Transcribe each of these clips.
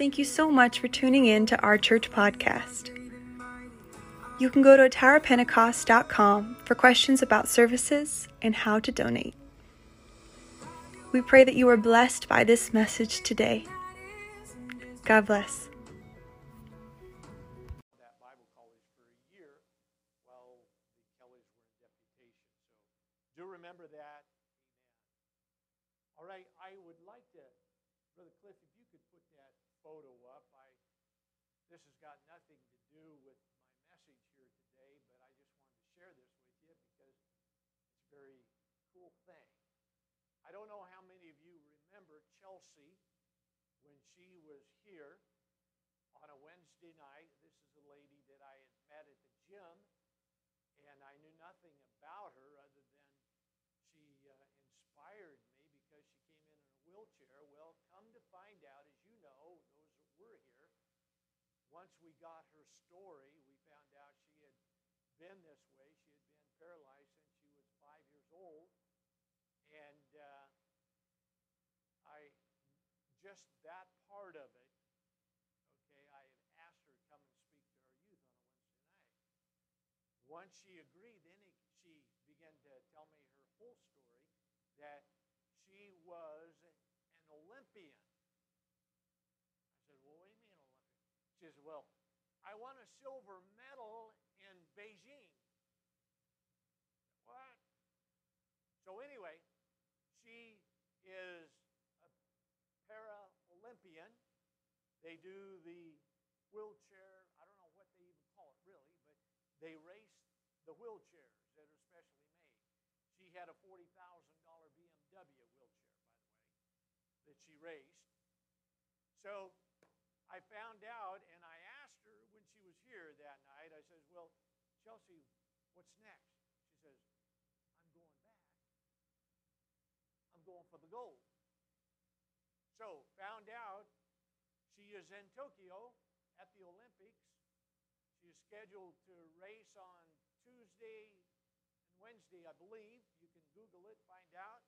Thank you so much for tuning in to our church podcast. You can go to atarapentecost.com for questions about services and how to donate. We pray that you are blessed by this message today. God bless. Here on a Wednesday night. This is a lady that I had met at the gym, and I knew nothing about her other than she uh, inspired me because she came in in a wheelchair. Well, come to find out, as you know, those that were here, once we got her story, we found out she had been this way. She had been paralyzed since she was five years old. And uh, I, just that part of it, okay, I had asked her to come and speak to our youth on a Wednesday night. Once she agreed, then he, she began to tell me her whole story that she was an Olympian. I said, Well, what do you mean Olympian? She said, Well, I won a silver medal in Beijing. What? So, anyway, she is a para Olympian. They do the wheelchair, I don't know what they even call it really, but they race the wheelchairs that are specially made. She had a $40,000 BMW wheelchair, by the way, that she raced. So I found out and I asked her when she was here that night, I says, Well, Chelsea, what's next? She says, I'm going back. I'm going for the gold. So found out she is in Tokyo at the Olympics. She is scheduled to race on Tuesday and Wednesday, I believe. You can Google it, find out.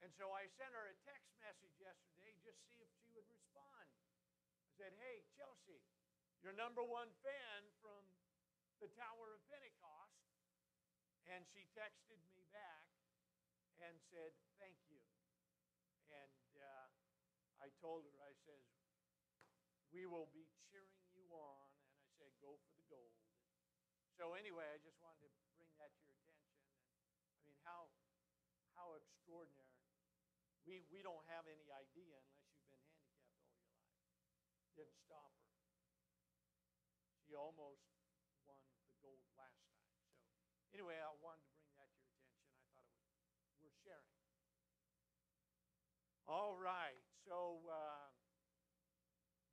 And so I sent her a text message yesterday just see if she would respond. I said, Hey, Chelsea, your number one fan from the Tower of Pentecost. And she texted me back and said, Thank you. And uh, I told her, I says, we will be cheering you on. And I said, go for the gold. So anyway, I just wanted to bring that to your attention. And I mean, how how extraordinary. We we don't have any idea unless you've been handicapped all your life. Didn't stop her. She almost won the gold last time. So anyway, I wanted to bring that to your attention. I thought it was worth sharing. All right. So. Uh,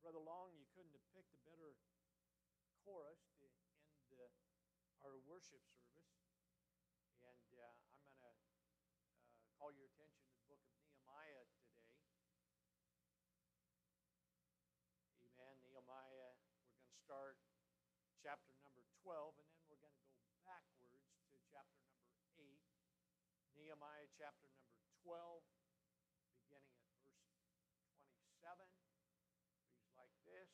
Brother Long, you couldn't have picked a better chorus to end uh, our worship service. And uh, I'm going to uh, call your attention to the book of Nehemiah today. Amen. Nehemiah, we're going to start chapter number 12, and then we're going to go backwards to chapter number 8. Nehemiah chapter number 12, beginning at verse 27 like this.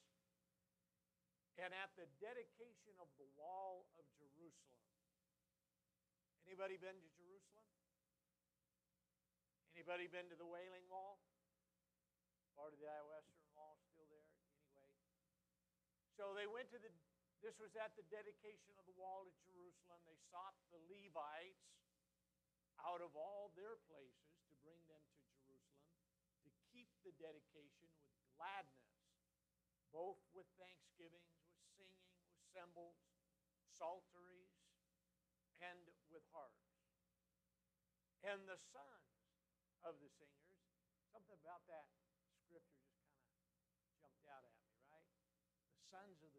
And at the dedication of the wall of Jerusalem. Anybody been to Jerusalem? Anybody been to the Wailing Wall? Part of the Western Wall still there? Anyway. So they went to the, this was at the dedication of the wall of Jerusalem. They sought the Levites out of all their places to bring them to Jerusalem to keep the dedication with gladness both with thanksgivings, with singing, with cymbals, psalteries, and with harps. And the sons of the singers, something about that scripture just kind of jumped out at me, right? The sons of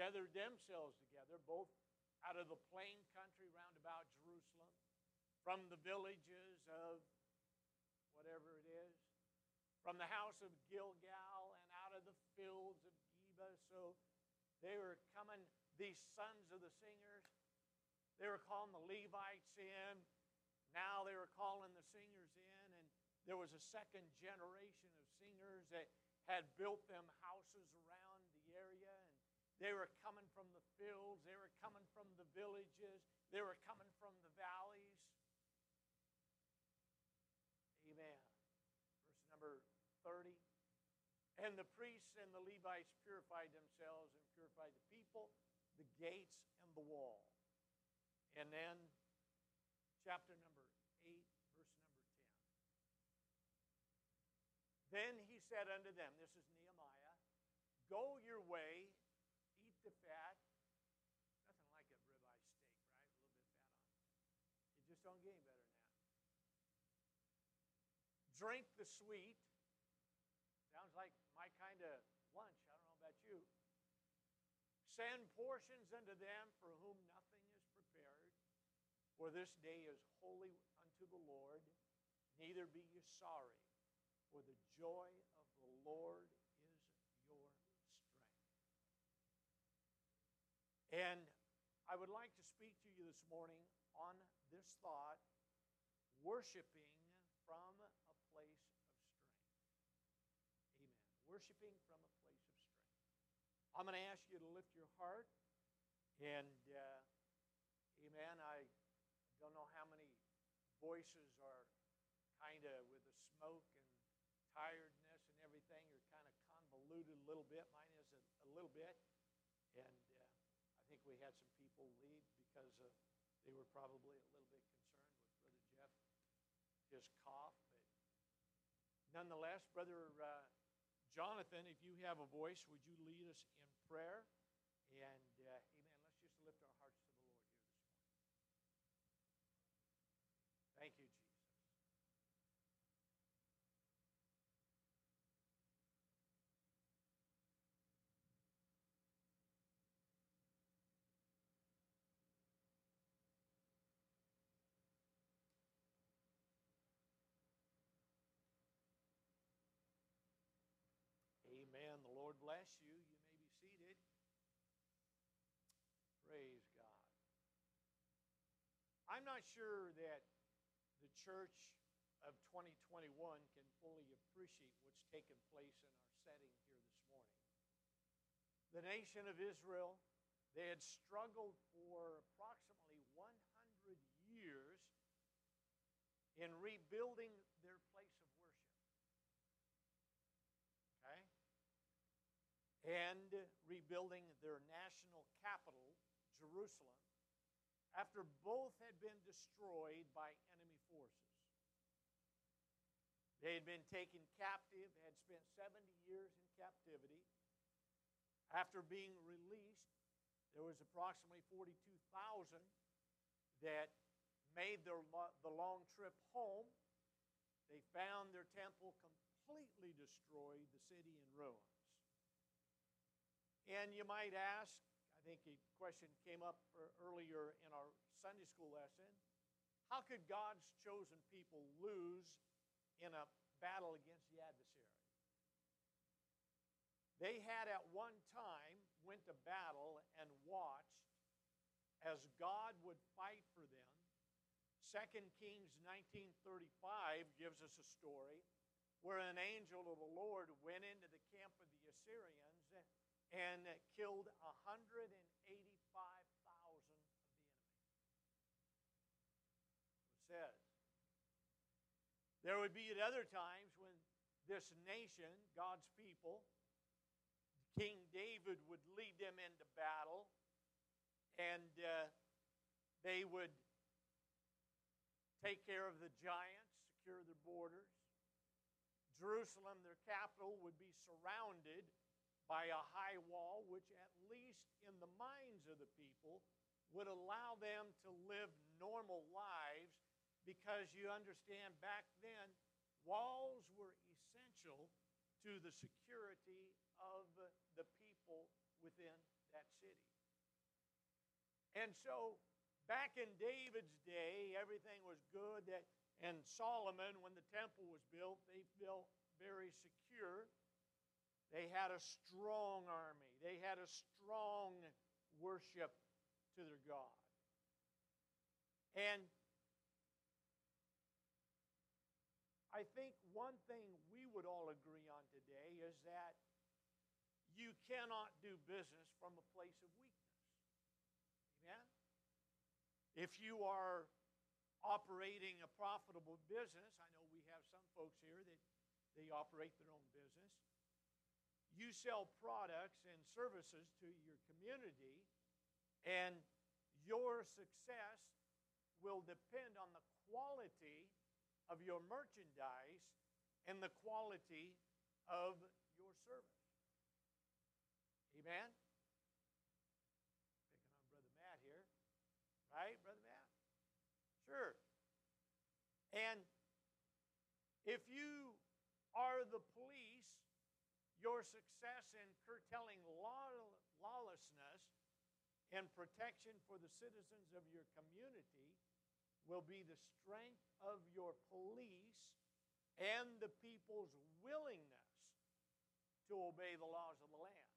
gathered themselves together, both out of the plain country round about Jerusalem, from the villages of whatever it is, from the house of Gilgal and out of the fields of Geba. So they were coming, these sons of the singers, they were calling the Levites in. Now they were calling the singers in, and there was a second generation of singers that had built them houses around the area, and they were coming from the fields, they were coming from the villages, they were coming from the valleys. Amen. Verse number 30. And the priests and the Levites purified themselves and purified the people, the gates, and the wall. And then, chapter number 8, verse number 10. Then he said unto them, This is Nehemiah, Go your way, the fat. Nothing like a ribeye steak, right? A little bit fat on. You just don't get any better than that. Drink the sweet. Sounds like my kind of lunch. I don't know about you. Send portions unto them for whom nothing is prepared. For this day is holy unto the Lord. Neither be ye sorry, for the joy of the Lord is your strength. And I would like to speak to you this morning on this thought worshiping from a place of strength. Amen. worshiping from a place of strength. I'm going to ask you to lift your heart. And, uh, amen, I don't know how many voices are kind of with the smoke and tiredness and everything are kind of convoluted a little bit. Mine is a, a little bit. And uh, I think we had some people leave because uh, they were probably a little bit concerned with Brother Jeff, his cough. But nonetheless, Brother uh, Jonathan, if you have a voice, would you lead us in prayer? And, bless you. You may be seated. Praise God. I'm not sure that the church of 2021 can fully appreciate what's taken place in our setting here this morning. The nation of Israel, they had struggled for approximately 100 years in rebuilding their place of worship. Okay? And rebuilding their national capital, Jerusalem, after both had been destroyed by enemy forces. They had been taken captive, had spent 70 years in captivity. After being released, there was approximately 42,000 that made their, the long trip home. They found their temple completely destroyed, the city in ruins. And you might ask, I think a question came up er, earlier in our Sunday school lesson how could God's chosen people lose in a battle against the adversary? They had at one time went to battle and watched as God would fight for them. 2 Kings 19:35 gives us a story where an angel of the Lord went into the camp of the Assyrians and killed 185,000 of the enemy. It says. There would be at other times when this nation, God's people, King David would lead them into battle, and uh, they would take care of the giants, secure their borders. Jerusalem, their capital, would be surrounded by a high wall, which, at least in the minds of the people, would allow them to live normal lives because you understand back then, walls were essential to the security of the people within that city. And so, back in David's day, everything was good. And Solomon, when the temple was built, they felt very secure. They had a strong army, they had a strong worship to their God. And I think one thing we would all agree on today is that you cannot do business from a place of weakness. Amen? If you are operating a profitable business, I know we have some folks here that they operate their own business. You sell products and services to your community, and your success will depend on the quality of your merchandise and the quality of your service. Amen? Picking on Brother Matt here. Right, Brother Matt? Sure. And if you are the police, your success in curtailing lawlessness and protection for the citizens of your community will be the strength of your police and the people's willingness to obey the laws of the land.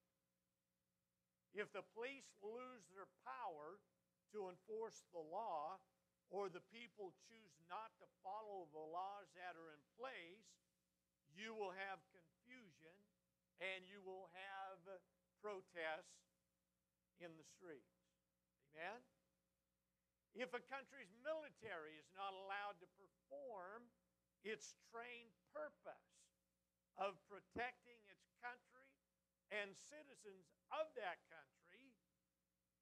If the police lose their power to enforce the law, or the people choose not to follow the laws that are in place, you will have and you will have protests in the streets. Amen? If a country's military is not allowed to perform its trained purpose of protecting its country and citizens of that country,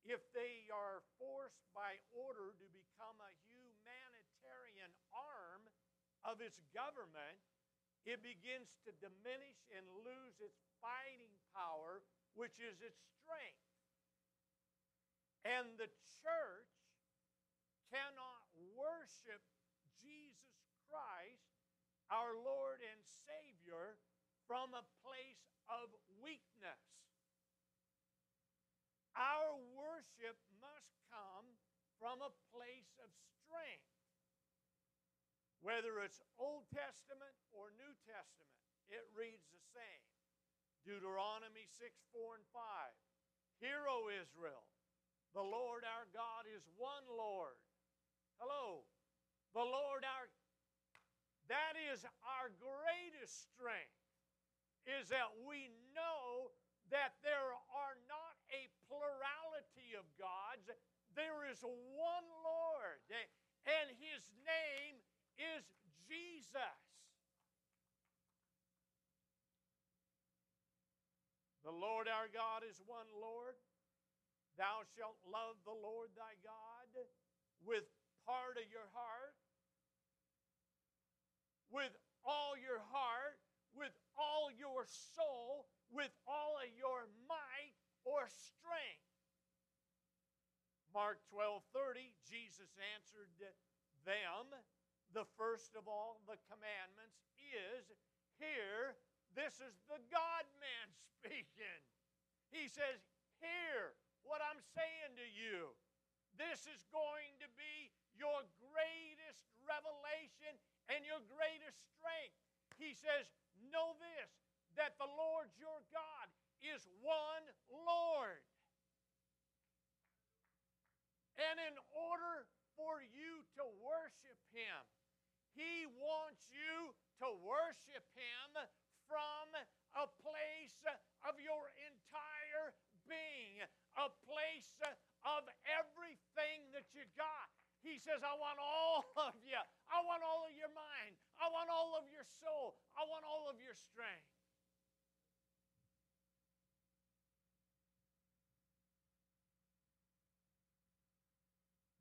if they are forced by order to become a humanitarian arm of its government, it begins to diminish and lose its fighting power, which is its strength. And the church cannot worship Jesus Christ, our Lord and Savior, from a place of weakness. Our worship must come from a place of strength. Whether it's Old Testament or New Testament, it reads the same. Deuteronomy 6 4 and 5. Hear, O Israel, the Lord our God is one Lord. Hello. The Lord our that is our greatest strength is that we know that there are not a plurality of gods. There is one Lord, and his name is Jesus. The Lord our God is one Lord. Thou shalt love the Lord thy God with part of your heart, with all your heart, with all your soul, with all of your might or strength. Mark 12 30, Jesus answered them, the first of all the commandments is, here, this is the God man speaking. He says, Hear, what I'm saying to you. This is going to be your greatest revelation and your greatest strength. He says, Know this, that the Lord your God is one Lord. And in order for you to worship Him, He wants you to worship Him from a place of your entire being, a place of everything that you got. He says, I want all of you. I want all of your mind. I want all of your soul. I want all of your strength.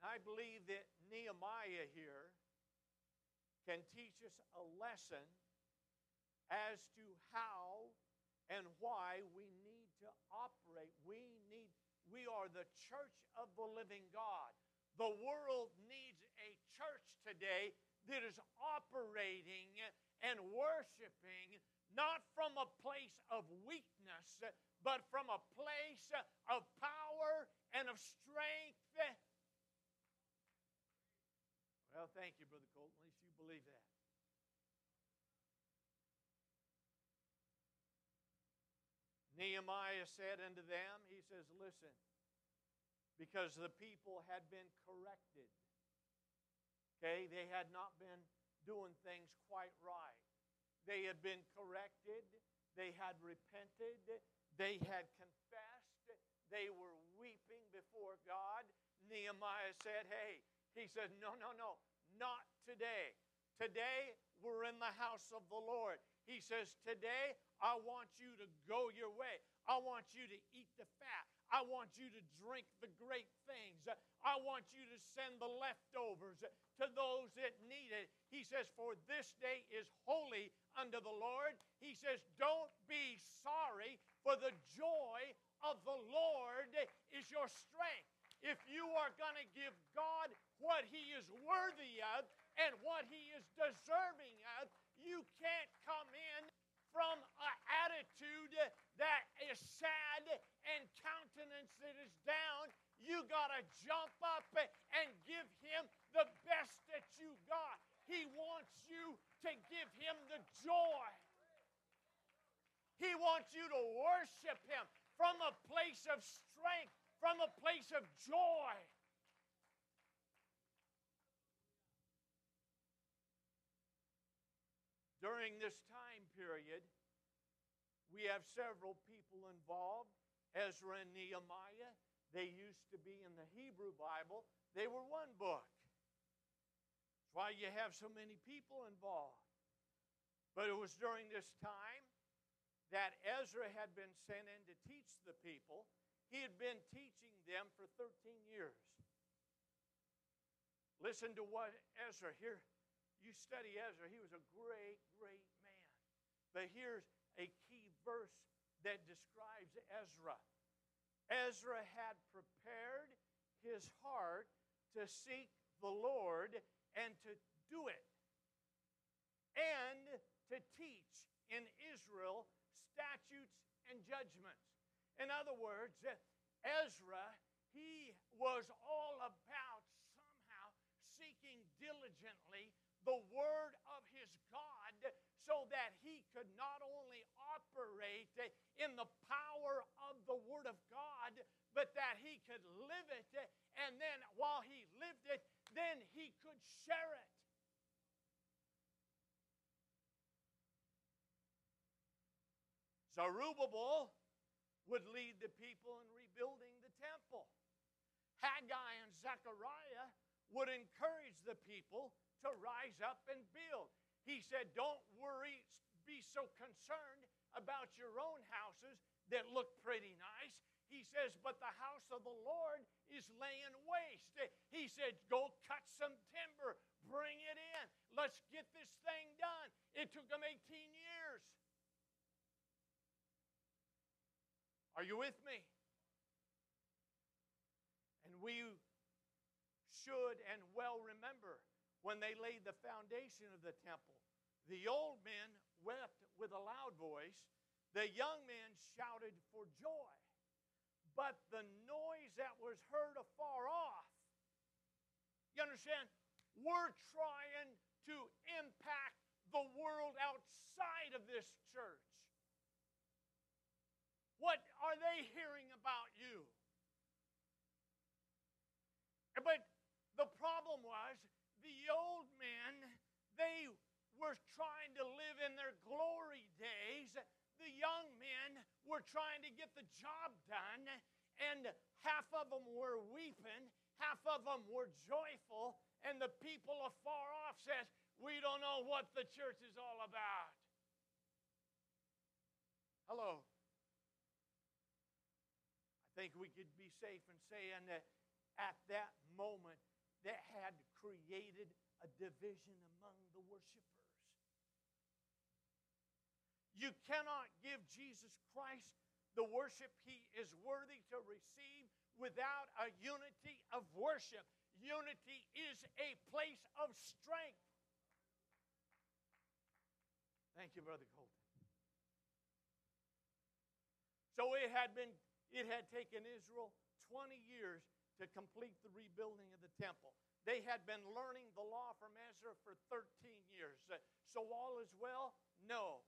I believe that Nehemiah here can teach us a lesson as to how and why we need to operate. We need we are the church of the living God. The world needs a church today that is operating and worshiping not from a place of weakness, but from a place of power and of strength. Well, thank you, Brother Colton. Believe that. Nehemiah said unto them, He says, Listen, because the people had been corrected. Okay, they had not been doing things quite right. They had been corrected. They had repented. They had confessed. They were weeping before God. Nehemiah said, Hey, he said, No, no, no, not today. Today, we're in the house of the Lord. He says, Today, I want you to go your way. I want you to eat the fat. I want you to drink the great things. I want you to send the leftovers to those that need it. He says, For this day is holy unto the Lord. He says, Don't be sorry, for the joy of the Lord is your strength. If you are going to give God what He is worthy of and what He is deserving of, you can't come in from an attitude that is sad and countenance that is down. You got to jump up and give him the best that you got. He wants you to give him the joy. He wants you to worship him from a place of strength, from a place of joy. During this time period, we have several people involved Ezra and Nehemiah. They used to be in the Hebrew Bible, they were one book. That's why you have so many people involved. But it was during this time that Ezra had been sent in to teach the people. He had been teaching them for 13 years. Listen to what Ezra here you study Ezra, he was a great, great man. But here's a key verse that describes Ezra. Ezra had prepared his heart to seek the Lord and to do it, and to teach in Israel statutes and judgments. In other words, Ezra, he was all about somehow seeking diligently the Word of his God so that he could not only operate in the power of the Word of God, but that he could live it. And then while he lived it, then he could share it. Zerubbabel would lead the people in rebuilding the temple. Haggai and Zechariah would encourage the people to rise up and build. He said, Don't worry, be so concerned about your own houses that look pretty nice. He says, But the house of the Lord is laying waste. Eh, he said, Go cut some timber, bring it in. Let's get this thing done. It took them 18 years. Are you with me? And we should and well remember when they laid the foundation of the temple. The old men wept with a loud voice, the young men shouted for joy. But the noise that was heard afar off, you understand? We're trying to impact the world outside of this church. What are they hearing about you? But the problem was the old men, they were trying to live in their glory days. The young men were trying to get the job done, and half of them were weeping, half of them were joyful, and the people afar off says, "We don't know what the church is all about." Hello. I think we could be safe in saying that at that moment that had created a division among the worshipers. You cannot give Jesus Christ the worship he is worthy to receive without a unity of worship. Unity is a place of strength. Thank you, Brother Colton. So it had been, it had taken Israel 20 years to complete the rebuilding of the temple. They had been learning the law from Ezra for 13 years. Uh, so all is well? No.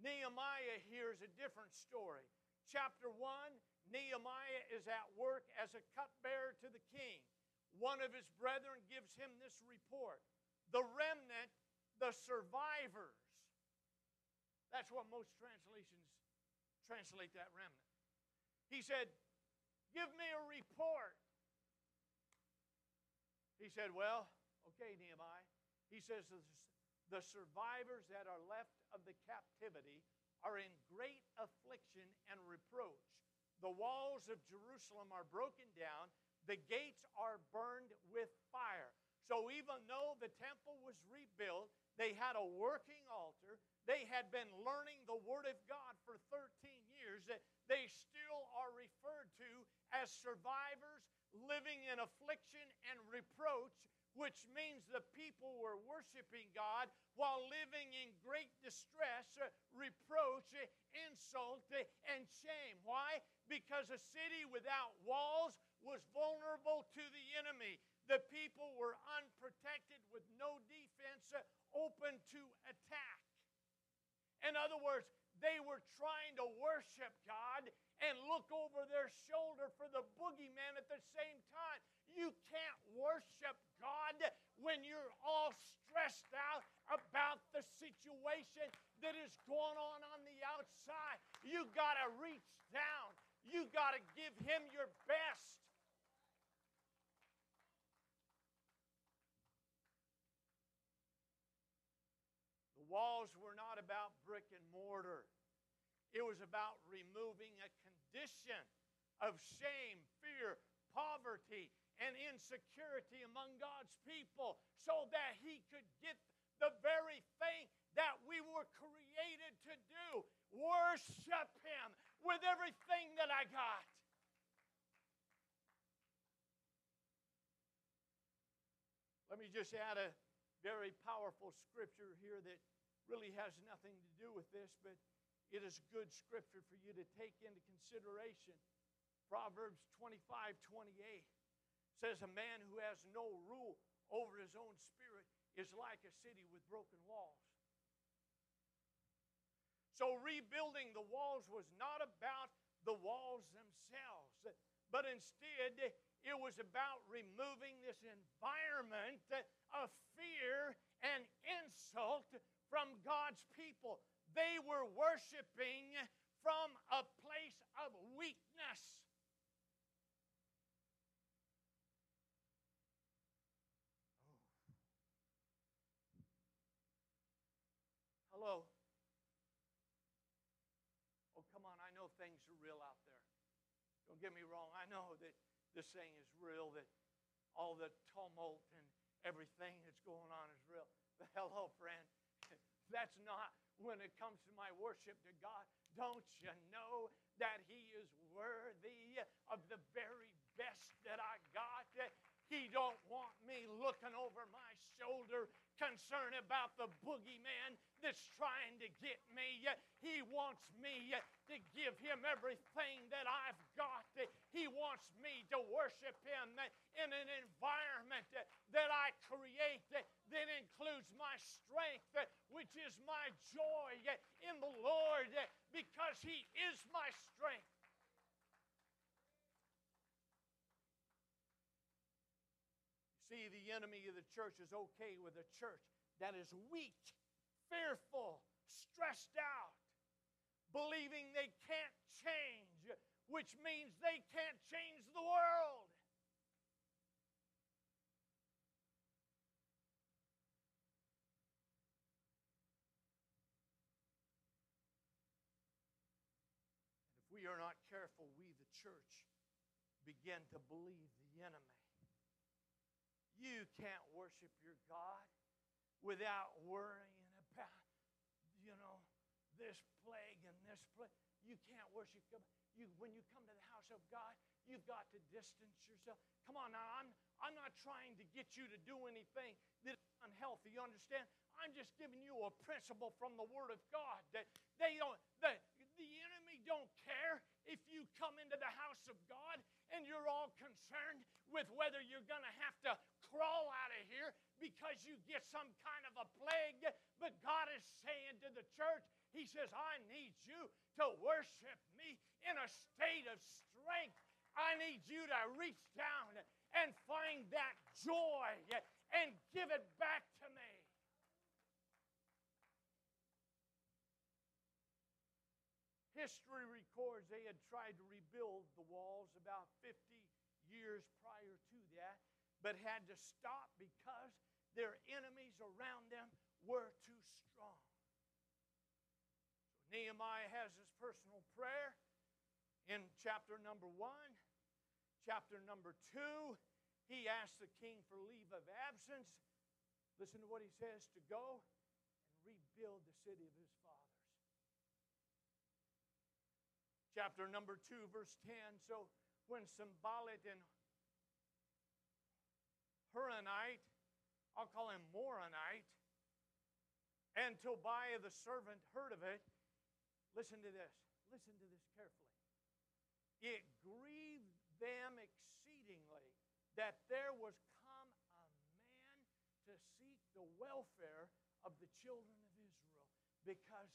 Nehemiah hears a different story. Chapter 1 Nehemiah is at work as a cupbearer to the king. One of his brethren gives him this report The remnant, the survivors, That's what most translations translate that remnant. He said, Give me a report. He said, Well, okay, Nehemiah. He says, The survivors that are left of the captivity are in great affliction and reproach. The walls of Jerusalem are broken down, the gates are burned with fire. So even though the temple was rebuilt, they had a working altar, they had been learning the Word of God for 13 years, they still are referred to as survivors living in affliction and reproach, which means the people were worshiping God while living in great distress, uh, reproach, uh, insult, uh, and shame. Why? Because a city without walls was vulnerable to the enemy. The people were unprotected with no defense, uh, open to attack. In other words, they were trying to worship God and look over their shoulder for the boogeyman at the same time. You can't worship God when you're all stressed out about the situation that is going on on the outside. You got to reach down, you got to give Him your best. Walls were not about brick and mortar, it was about removing a condition of shame, fear, poverty, and insecurity among God's people so that He could get the very thing that we were created to do worship Him with everything that I got. Let me just add a very powerful scripture here that really has nothing to do with this, but it is good scripture for you to take into consideration. Proverbs 25 28 says, A man who has no rule over his own spirit is like a city with broken walls. So, rebuilding the walls was not about the walls themselves, but instead, it was about removing this environment of fear and insult from God's people. They were worshiping from a place of weakness. Oh. Hello. Oh, come on. I know things are real out there. Don't get me wrong. I know that this thing is real, that all the tumult and everything that's going on is real. But hello, friend. That's not when it comes to my worship to God. Don't you know that He is worthy of the very best that I got? He don't want me looking over my shoulder concerned about the boogeyman that's trying to get me. He wants me to give him everything that I've got. He wants me to worship him in an environment that I create that includes my strength, which is my joy in the Lord because he is my strength. See, the enemy of the church is okay with a church that is weak, fearful, stressed out, believing they can't change, which means they can't change the world. If we are not careful, we, the church, begin to believe the enemy. You can't worship your God without worrying about, you know, this plague and this plague. You can't worship God. You, when you come to the house of God, you've got to distance yourself. Come on now, I'm, I'm not trying to get you to do anything that's unhealthy. You understand? I'm just giving you a principle from the Word of God that they don't, that the enemy don't care if you come into the house of God and you're all concerned with whether you're going to have to crawl out of here because you get some kind of a plague. But God is saying to the church, He says, I need you to worship me in a state of strength. I need you to reach down and find that joy and give it back to me. history records they had tried to rebuild the walls about 50 years prior to that, but had to stop because their enemies around them were too strong. So Nehemiah has his personal prayer in chapter number one. Chapter number two, he asks the king for leave of absence. Listen to what he says to go and rebuild the city of his fathers. Chapter number 2, verse 10. So when Sanballat and Horonite, I'll call him Moronite, and Tobiah the servant heard of it, listen to this. Listen to this carefully. It grieved them exceedingly that there was come a man to seek the welfare of the children of Israel because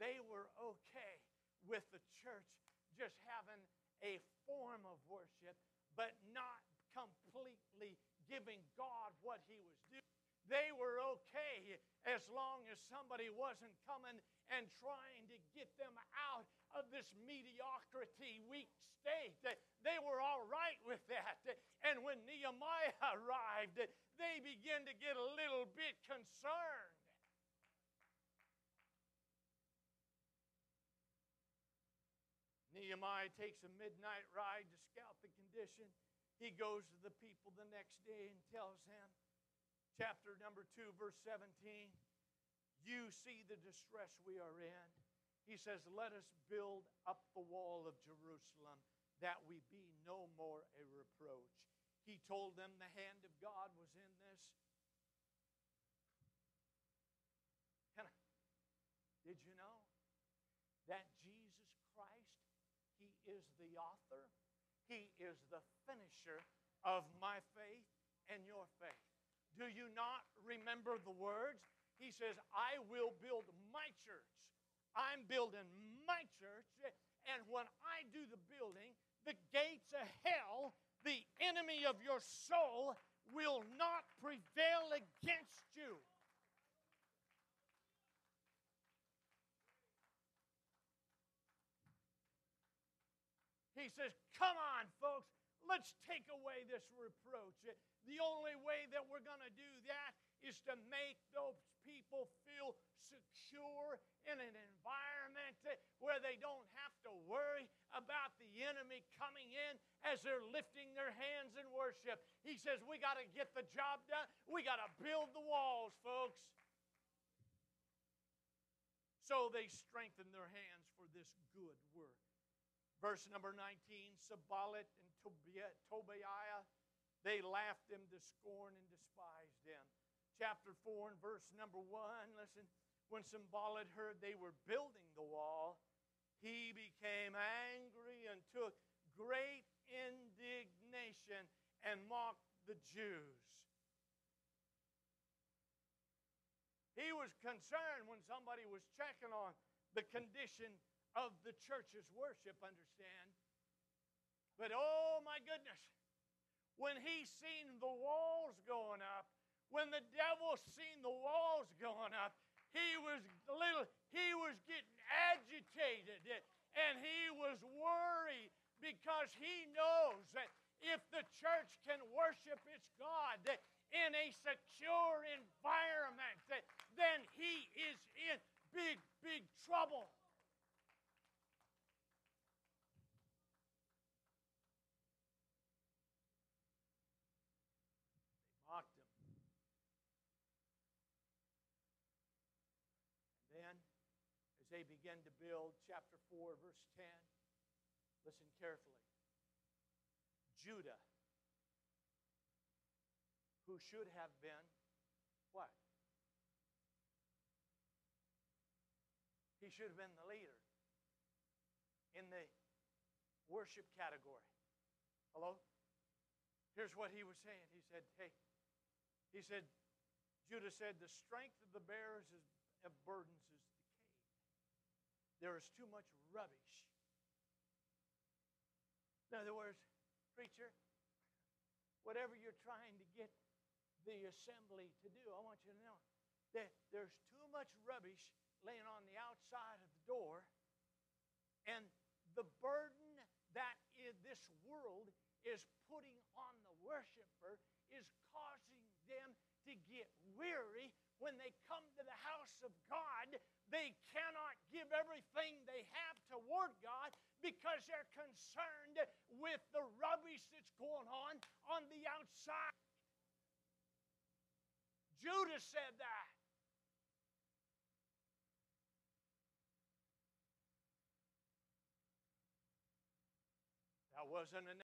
they were okay with the church just having a form of worship, but not completely giving God what he was due. They were okay as long as somebody wasn't coming and trying to get them out of this mediocrity, weak state. They were all right with that. And when Nehemiah arrived, they began to get a little bit concerned. Nehemiah takes a midnight ride to scout the condition. He goes to the people the next day and tells them, chapter number 2, verse 17, You see the distress we are in. He says, Let us build up the wall of Jerusalem that we be no more a reproach. He told them the hand of God was in this. Did you know that Jesus Christ he is the author, He is the finisher of my faith and your faith. Do you not remember the words? He says, I will build my church. I'm building my church, and when I do the building, the gates of hell, the enemy of your soul, will not prevail against you. He says, Come on, folks, let's take away this reproach. The only way that we're going to do that is to make those people feel secure in an environment where they don't have to worry about the enemy coming in as they're lifting their hands in worship. He says, We got to get the job done. We got to build the walls, folks. So they strengthen their hands for this good work. Verse number 19 Sanballat and Tobiah, they laughed them to scorn and despised them. Chapter 4 and verse number 1, listen. When Sanballat heard they were building the wall, he became angry and took great indignation and mocked the Jews. He was concerned when somebody was checking on the condition of the church's worship, understand? But oh my goodness, when he seen the walls going up, when the devil seen the walls going up, he was little, he was getting agitated and he was worried because he knows that if the church can worship its God in a secure environment, then he is in big, big trouble. they begin to build, chapter 4, verse 10, listen carefully. Judah, who should have been what? He should have been the leader in the worship category. Hello? Here's what he was saying. He said, Hey, he said, Judah said, the strength of the bearers of burdens is decayed. there is too much rubbish. In other words, preacher, whatever you're trying to get the assembly to do, I want you to know that there's too much rubbish laying on the outside of the door, and the burden that this world is putting on the worshiper is causing them to get weary when they come to the house of God. They cannot give everything they have toward God because they're concerned with the rubbish that's going on on the outside. Judas said that. That wasn't an